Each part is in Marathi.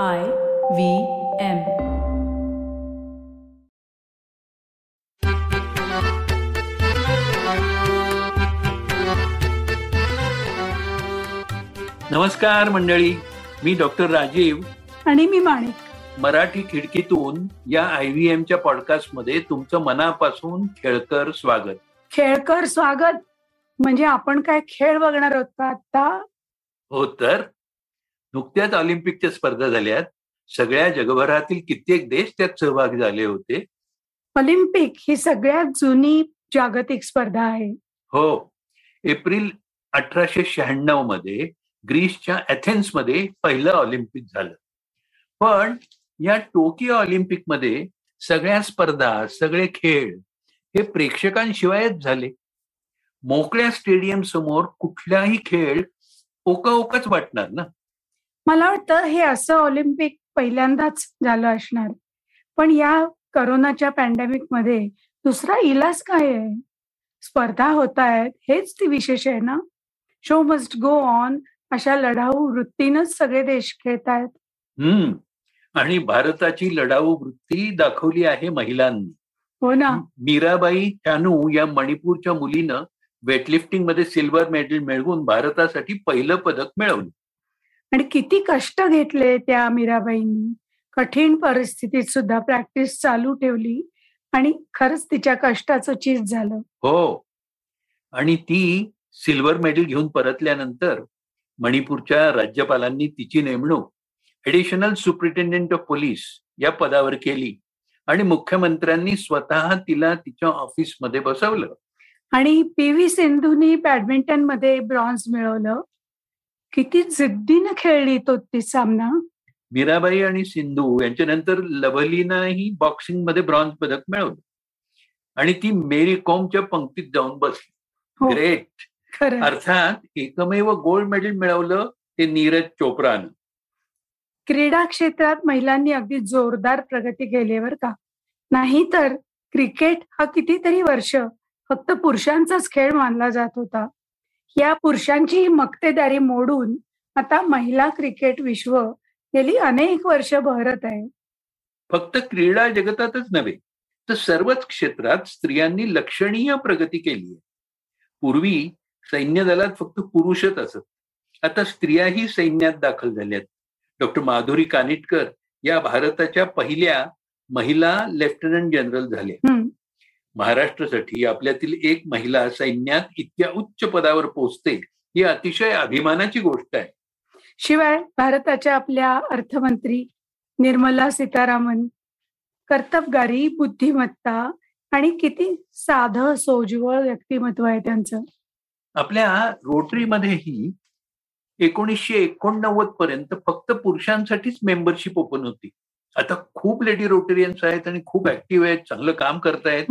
I V M. नमस्कार मंडळी. मी डॉक्टर राजीव. आणि मी माणिक. मराठी खिडकीतून या आय व्ही एमच्या पॉडकास्टमध्ये तुमचं मनापासून खेळकर स्वागत. खेळकर स्वागत. म्हणजे आपण काय खेळ बघणार आहोत का आता? हो तर. नुकत्याच ऑलिम्पिकच्या स्पर्धा झाल्यात. सगळ्या जगभरातील कित्येक देश त्यात सहभागी झाले होते. ऑलिम्पिक ही सगळ्यात जुनी जागतिक स्पर्धा आहे. हो. एप्रिल अठराशे शहाण्णवमध्ये ग्रीसच्या एथेन्समध्ये पहिलं ऑलिम्पिक झालं. पण या टोकियो ऑलिम्पिकमध्ये सगळ्या स्पर्धा सगळे खेळ हे प्रेक्षकांशिवायच झाले. मोकळ्या स्टेडियम समोर कुठलाही खेळ ओकाओकाच वाटणार ना? मला वाटतं हे असं ऑलिम्पिक पहिल्यांदाच झालं असणार. पण या करोनाच्या पॅन्डेमिकमध्ये दुसरा इलाज काय आहे? स्पर्धा होत आहेत हेच ती विशेष आहे ना? शो मस्ट गो ऑन अशा लढाऊ वृत्तीनच सगळे देश खेळत आहेत. हम्म. आणि भारताची लढाऊ वृत्ती दाखवली आहे महिलांनी. हो ना. मीराबाई चानू या मणिपूरच्या मुलीनं वेटलिफ्टिंगमध्ये सिल्वर मेडल मिळवून भारतासाठी पहिलं पदक मिळवलं. आणि किती कष्ट घेतले त्या मीराबाईंनी. कठीण परिस्थितीत सुद्धा प्रॅक्टिस चालू ठेवली आणि खरंच तिच्या कष्टाचं चीज झालं. हो. आणि ती सिल्वर मेडल घेऊन परतल्यानंतर मणिपूरच्या राज्यपालांनी तिची नेमणूक ऍडिशनल सुप्रिटेंडेंट ऑफ पोलीस या पदावर केली आणि मुख्यमंत्र्यांनी स्वतः तिला तिच्या ऑफिसमध्ये बसवलं. आणि पी व्ही सिंधूनी बॅडमिंटनमध्ये ब्रॉन्झ मिळवलं. किती जिद्दीनं खेळली तो ती सामना? मीराबाई आणि सिंधू यांच्यानंतर लवलीनाही बॉक्सिंगमध्ये ब्रॉन्झ पदक मिळवलं. आणि ती मेरी कॉमच्या पंक्तीत जाऊन बसली. हो. ग्रेट खरं अर्थात एकमेव गोल्ड मेडल मिळवलं ते नीरज चोप्रानं. क्रीडा क्षेत्रात महिलांनी अगदी जोरदार प्रगती केली बरं का. नाहीतर क्रिकेट हा कितीतरी वर्ष फक्त पुरुषांचाच खेळ मानला जात होता. या पुरुषांची मक्तेदारी मोडून आता महिला क्रिकेट विश्व गेली अनेक वर्ष बहरत आहे. फक्त क्रीडा जगतातच नव्हे तर सर्वच क्षेत्रात स्त्रियांनी लक्षणीय प्रगती केली आहे. पूर्वी सैन्य दलात फक्त पुरुषच असत आता स्त्रियाही सैन्यात दाखल झाल्यात. डॉक्टर माधुरी कानिटकर या भारताच्या पहिल्या महिला लेफ्टनंट जनरल झाल्या. महाराष्ट्रासाठी आपल्यातील एक महिला सैन्यात इतक्या उच्च पदावर पोहोचते ही अतिशय अभिमानाची गोष्ट आहे. शिवाय भारताच्या आपल्या अर्थमंत्री निर्मला सीतारामन कर्तबगारी बुद्धिमत्ता आणि किती साधं सोजवळ व्यक्तिमत्व आहे त्यांचं. आपल्या रोटरीमध्येही एकोणीसशे एकोणनव्वद पर्यंत फक्त पुरुषांसाठीच मेंबरशिप ओपन होती. आता खूप लेडी रोटरियन्स आहेत आणि खूप ऍक्टिव्ह आहेत चांगलं काम करतायत.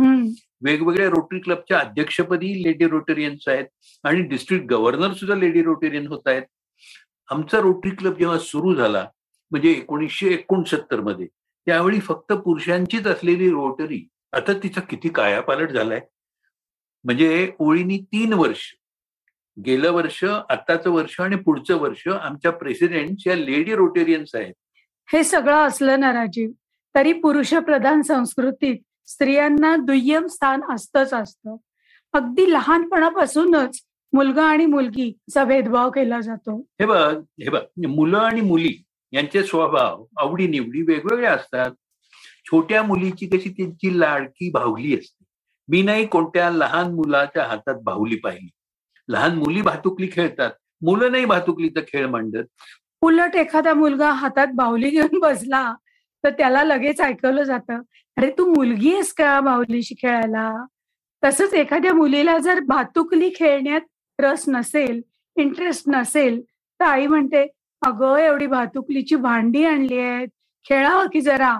वेगवेगळ्या रोटरी क्लबच्या अध्यक्षपदी लेडी रोटेरियन्स आहेत आणि डिस्ट्रिक्ट गव्हर्नर सुद्धा लेडी रोटेरियन होत आहेत. आमचा रोटरी क्लब जेव्हा सुरू झाला म्हणजे एकोणीसशे एकोणसत्तरमध्ये त्यावेळी फक्त पुरुषांचीच असलेली रोटरी आता तिचा किती कायापालट झालाय? म्हणजे ओळीनी तीन वर्ष गेलं वर्ष आत्ताचं वर्ष आणि पुढचं वर्ष आमच्या प्रेसिडेंट या लेडी रोटेरियन्स आहेत. हे सगळं असलं ना राजीव तरी पुरुषप्रधान संस्कृतीत स्त्रियांना दुय्यम स्थान असतंच असतं. अगदी लहानपणापासूनच मुलगा आणि मुलगीचा भेदभाव केला जातो. हे बघ हे बघ मुलं आणि मुली यांचे स्वभाव आवडी निवडी वेगवेगळे असतात. छोट्या मुलीची कशी त्यांची लाडकी भावली असते. मी नाही कोणत्या लहान मुलाच्या हातात भावली पाहिली. लहान मुली भातुकली खेळतात. मुलं नाही भातुकलीचा खेळ मांडत. उलट एखादा मुलगा हातात बाहुली घेऊन बसला तर त्याला लगेच ऐकवलं जातं अरे तू मुलगी आहेस का बाहुलीशी खेळायला? तसंच एखाद्या मुलीला जर भातुकली खेळण्यात रस नसेल इंटरेस्ट नसेल तर आई म्हणते अगं एवढी भातुकलीची भांडी आणली आहेत खेळावं की जरा?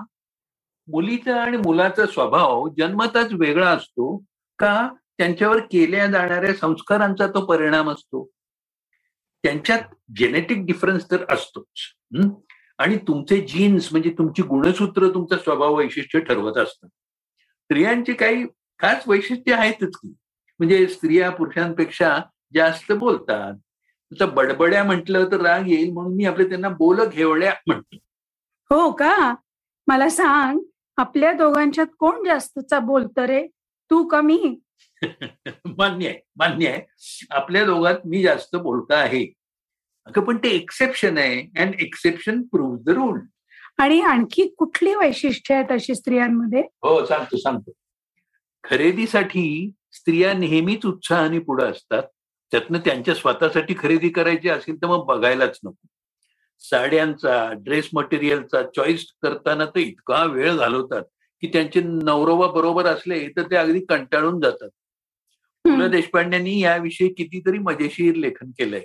मुलीचा आणि मुलाचा स्वभाव जन्मताच वेगळा असतो का? त्यांच्यावर केल्या जाणाऱ्या संस्कारांचा तो परिणाम असतो. त्यांच्यात जेनेटिक डिफरन्स तर असतोच. आणि तुमचे जीन्स म्हणजे तुमची गुणसूत्र तुमचा स्वभाव वैशिष्ट्य ठरवत असतात स्त्रियांची काही खास वैशिष्ट्य आहेतच की म्हणजे स्त्रिया पुरुषांपेक्षा जास्त बोलतात. आता बडबड्या म्हटलं तर राग येईल म्हणून मी आपले त्यांना बोल घेवड्या म्हणतो. हो का? मला सांग आपल्या दोघांच्यात कोण जास्तचा बोलत रे? तू कमी मान्य आहे मान्य आहे. आपल्या दोघात मी जास्त बोलता आहे. अगं पण ते एक्सेप्शन आहे. And exception prove the rule आणि आणखी कुठली वैशिष्ट्ये आहेत अशी स्त्रियांमध्ये? हो सांगतो सांगतो. खरेदीसाठी स्त्रिया नेहमीच उत्साहाने पुढे असतात. त्यातनं त्यांच्या स्वतःसाठी खरेदी करायची असेल तर मग बघायलाच नको. साड्यांचा ड्रेस मटेरियलचा चॉईस करताना तर इतका वेळ घालवतात. की त्यांचे नवरोबा बरोबर असले तर ते अगदी कंटाळून जातात. पु ल देशपांड्यांनी याविषयी कितीतरी मजेशीर लेखन केलंय.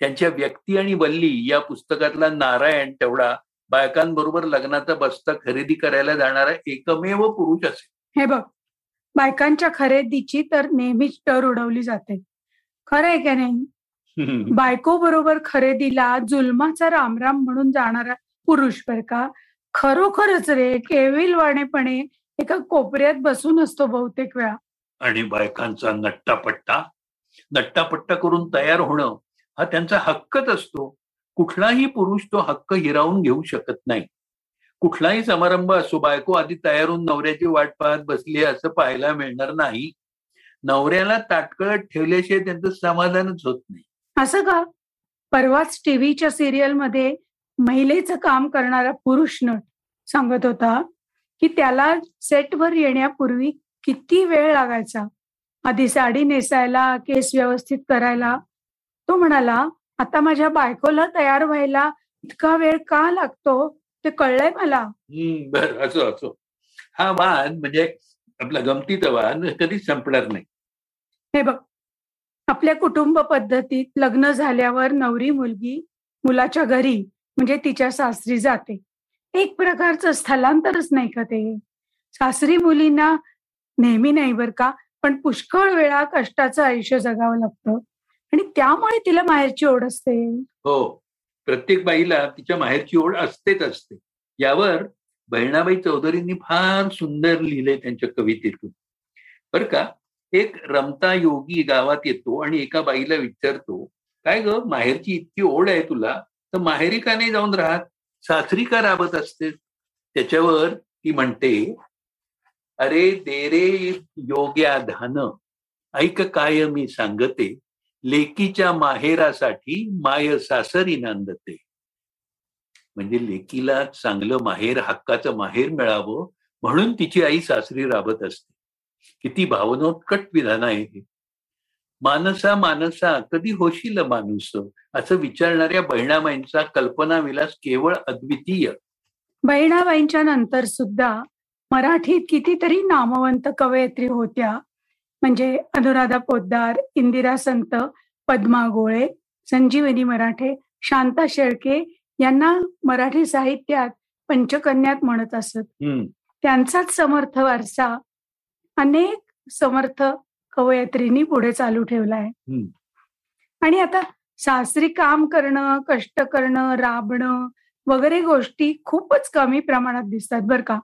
त्यांच्या व्यक्ती आणि वल्ली या पुस्तकातला नारायण तेवढा बायकांबरोबर लग्नाचा बस्ता खरेदी करायला जाणारा एकमेव पुरुष असेल हे बघ बायकांच्या खरेदीची तर नेहमीच टर उडवली जाते. खरं आहे का नाही? बायको बरोबर खरेदीला जुलमाचा रामराम म्हणून जाणारा पुरुष बर का? खरोखरच रे केविलवाणेपणे एका कोपऱ्यात बसून असतो बहुतेक वेळा. आणि बायकांचा नट्टापट्टा नट्टापट्टा करून तयार होणं हा त्यांचा हक्कच असतो. कुठलाही पुरुष तो हक्क हिरावून घेऊ शकत नाही. कुठलाही समारंभ असो बायको आधी तयार होऊन नवऱ्याची वाट पाहत बसली असं पाहायला मिळणार नाही. नवऱ्याला ताटकळत ठेवल्याशिवाय त्यांचं समाधानच होत नाही. असं का? परवाच टीव्हीच्या सिरियलमध्ये महिलेचं काम करणारा पुरुष नट सांगत होता की त्याला सेटवर येण्यापूर्वी किती वेळ लागायचा? आधी साडी नेसायला केस व्यवस्थित करायला. तो म्हणाला आता माझ्या बायकोला तयार व्हायला इतका वेळ का लागतो? ते कळलंय मला. बर असो असो. हा वाद म्हणजे आपला गमतीचा वाद कधीच संपणार नाही. हे बघ आपल्या कुटुंब पद्धतीत लग्न झाल्यावर नवरी मुलगी मुलाच्या घरी म्हणजे तिच्या सासरी जाते. एक प्रकारचं स्थलांतरच नाही का ते? सासरी मुलींना नेहमी नाही बर का पण पुष्कळ वेळा कष्टाचं आयुष्य जगावं लागतं. आणि त्यामुळे तिला माहेरची ओढ असते. हो. प्रत्येक बाईला तिच्या माहेरची ओढ असतेच असते. यावर बहिणाबाई चौधरींनी फार सुंदर लिहिलंय त्यांच्या कवितेतून. बर का? एक रमता योगी गावात येतो आणि एका बाईला विचारतो काय ग माहेरची इतकी ओढ आहे तुला? तर माहेरी का नाही जाऊन राहत? सासरी का राबत असते? त्याच्यावर ती म्हणते अरे देरे योग्या धान ऐक काय मी सांगते लेकीच्या माहेरासाठी माय सासरी नांदते. म्हणजे लेकीला चांगलं माहेर हक्काचं माहेर मिळावं म्हणून तिची आई सासरी राबत असते. किती भावनोत्कट विधान आहे हे. मानसा मानसा कधी होशील माणूस? असं विचारणाऱ्या बहिणाबाईंचा कल्पना विलास केवळ अद्वितीय. बहिणाबाईंच्या नंतर सुद्धा मराठीत कितीतरी नामवंत कवयित्री होत्या. म्हणजे अनुराधा पोद्दार इंदिरा संत पद्मा गोळे संजीवनी मराठे शांता शेळके यांना मराठी साहित्यात पंचकन्यात म्हणत असत. त्यांचाच समर्थ वारसा अनेक समर्थ कवयत्रींनी पुढे चालू ठेवलाय आणि आता सासरी काम करणं कष्ट करणं राबणं वगैरे गोष्टी खूपच कमी प्रमाणात दिसतात बर का.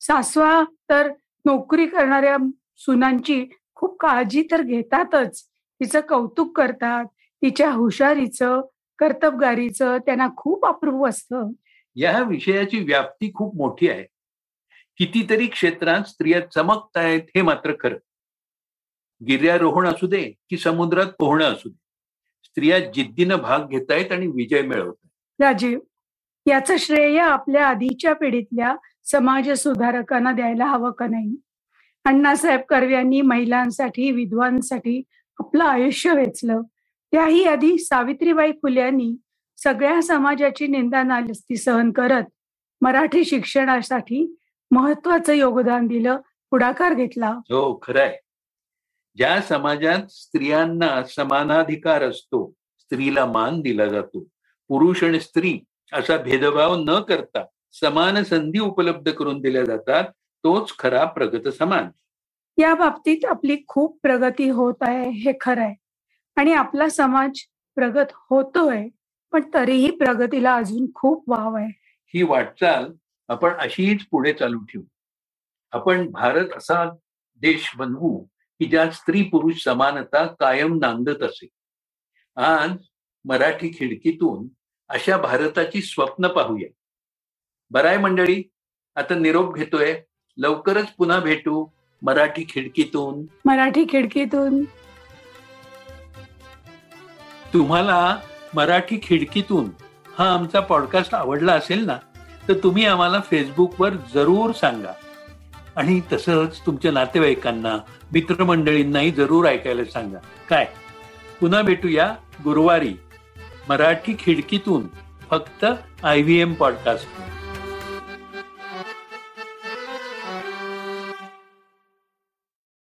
सासवा तर नोकरी करणाऱ्या सुनांची खूप काळजी तर घेतातच. तिचं कौतुक करतात तिच्या हुशारीचं कर्तबगारीचं त्यांना खूप अप्रूप असतं. या विषयाची व्याप्ती खूप मोठी आहे. कितीतरी क्षेत्रात स्त्रिया चमकतायत हे मात्र खरं. गिर्यारोहण असू दे की समुद्रात पोहणं असू दे. स्त्रिया जिद्दीनं भाग घेतायत आणि विजय मिळवत राजीव याचं श्रेय आपल्या आधीच्या पिढीतल्या समाज सुधारकांना द्यायला हवं का नाही? अण्णासाहेब कर्वे यांनी महिलांसाठी विधवांसाठी आपलं आयुष्य वेचलं. त्याही आधी सावित्रीबाई फुले यांनी सगळ्या समाजाची निंदा नालस्ती सहन करत मराठी शिक्षणासाठी महत्वाचं योगदान दिलं पुढाकार घेतला. हो खरंय. ज्या समाजात स्त्रियांना समानाधिकार असतो स्त्रीला मान दिला जातो. पुरुष आणि स्त्री असा भेदभाव न करता समान संधी उपलब्ध करून दिल्या जातात तोच खरा प्रगत समाज. या बाबतीत आपली खूप प्रगती होत आहे हे खरं आहे आणि आपला समाज प्रगत होतोय पण तरीही प्रगतीला अजून खूप वाव आहे. ही वाटचाल आपण अशीच पुढे चालू ठेवू. आपण भारत असा देश बनवू की ज्यात स्त्री पुरुष समानता कायम नांदत असे. आज मराठी खिडकीतून अशा भारताची स्वप्न पाहूया. बराय मंडळी आता निरोप घेतोय. लवकरच पुन्हा भेटू मराठी खिडकीतून. मराठी खिडकीतून. तुम्हाला मराठी खिडकीतून हा आमचा पॉडकास्ट आवडला असेल ना तर तुम्ही आम्हाला फेसबुकवर जरूर सांगा. आणि तसंच तुमच्या नातेवाईकांना मित्रमंडळींनाही जरूर ऐकायला सांगा. काय? पुन्हा भेटूया गुरुवारी मराठी खिडकीतून फक्त आय व्ही एम पॉडकास्ट